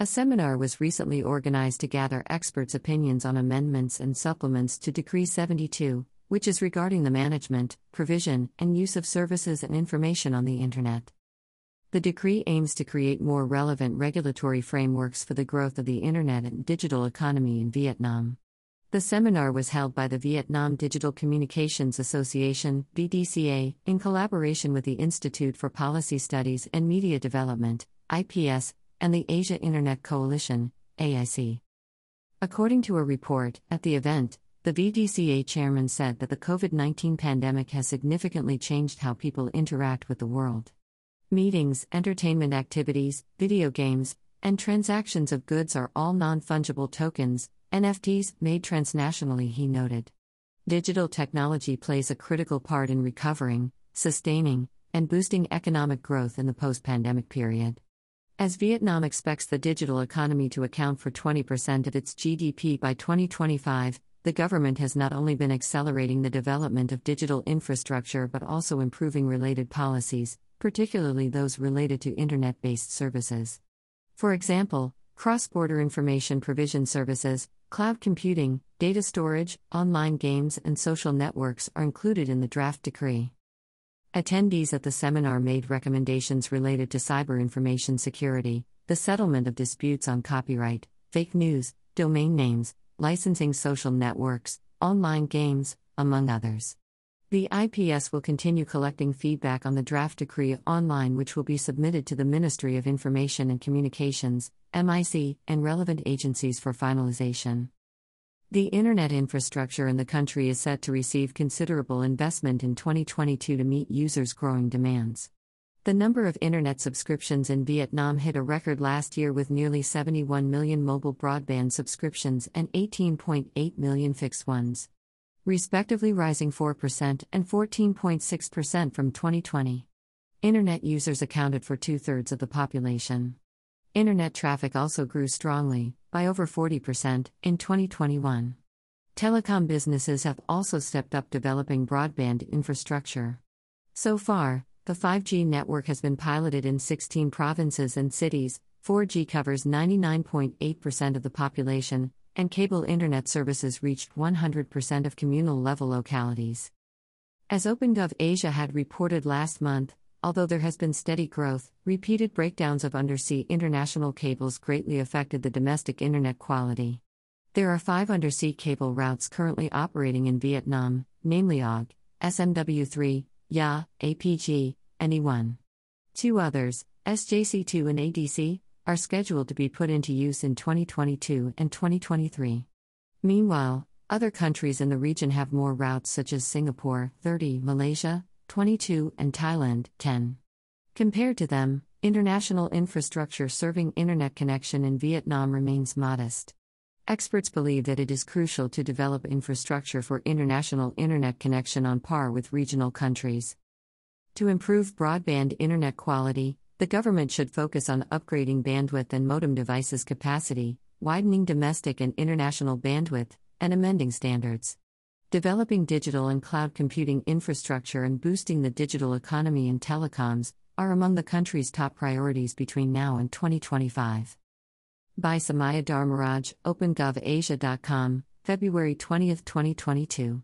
A seminar was recently organized to gather experts' opinions on amendments and supplements to Decree 72, which is regarding the management, provision, and use of services and information on the Internet. The decree aims to create more relevant regulatory frameworks for the growth of the Internet and digital economy in Vietnam. The seminar was held by the Vietnam Digital Communications Association, VDCA, in collaboration with the Institute for Policy Studies and Media Development, IPS, and the Asia Internet Coalition, AIC. According to a report, at the event, the VDCA chairman said that the COVID 19 pandemic has significantly changed how people interact with the world. Meetings, entertainment activities, video games, and transactions of goods are all non fungible tokens, NFTs, made transnationally, he noted. Digital technology plays a critical part in recovering, sustaining, and boosting economic growth in the post pandemic period. As Vietnam expects the digital economy to account for 20% of its GDP by 2025, the government has not only been accelerating the development of digital infrastructure but also improving related policies, particularly those related to internet based services. For example, cross border information provision services, cloud computing, data storage, online games, and social networks are included in the draft decree. Attendees at the seminar made recommendations related to cyber information security, the settlement of disputes on copyright, fake news, domain names, licensing social networks, online games, among others. The IPS will continue collecting feedback on the draft decree online, which will be submitted to the Ministry of Information and Communications, MIC, and relevant agencies for finalization. The internet infrastructure in the country is set to receive considerable investment in 2022 to meet users' growing demands. The number of internet subscriptions in Vietnam hit a record last year with nearly 71 million mobile broadband subscriptions and 18.8 million fixed ones respectively rising 4% and 14.6% from 2020. Internet users accounted for two thirds of the population. Internet traffic also grew strongly, by over 40%, in 2021. Telecom businesses have also stepped up developing broadband infrastructure. So far, the 5G network has been piloted in 16 provinces and cities, 4G covers 99.8% of the population, and cable internet services reached 100% of communal level localities. As OpenGov Asia had reported last month, although there has been steady growth, repeated breakdowns of undersea international cables greatly affected the domestic internet quality. There are five undersea cable routes currently operating in Vietnam, namely OG, SMW3, YA, APG, and E1. Two others, SJC2 and ADC, are scheduled to be put into use in 2022 and 2023. Meanwhile, other countries in the region have more routes such as Singapore 30, Malaysia 22, and Thailand 10. Compared to them, international infrastructure serving internet connection in Vietnam remains modest. Experts believe that it is crucial to develop infrastructure for international internet connection on par with regional countries. To improve broadband internet quality, the government should focus on upgrading bandwidth and modem devices capacity, widening domestic and international bandwidth, and amending standards. Developing digital and cloud computing infrastructure and boosting the digital economy and telecoms are among the country's top priorities between now and 2025. By Samaya Dharmaraj, OpenGovAsia.com, February 20, 2022.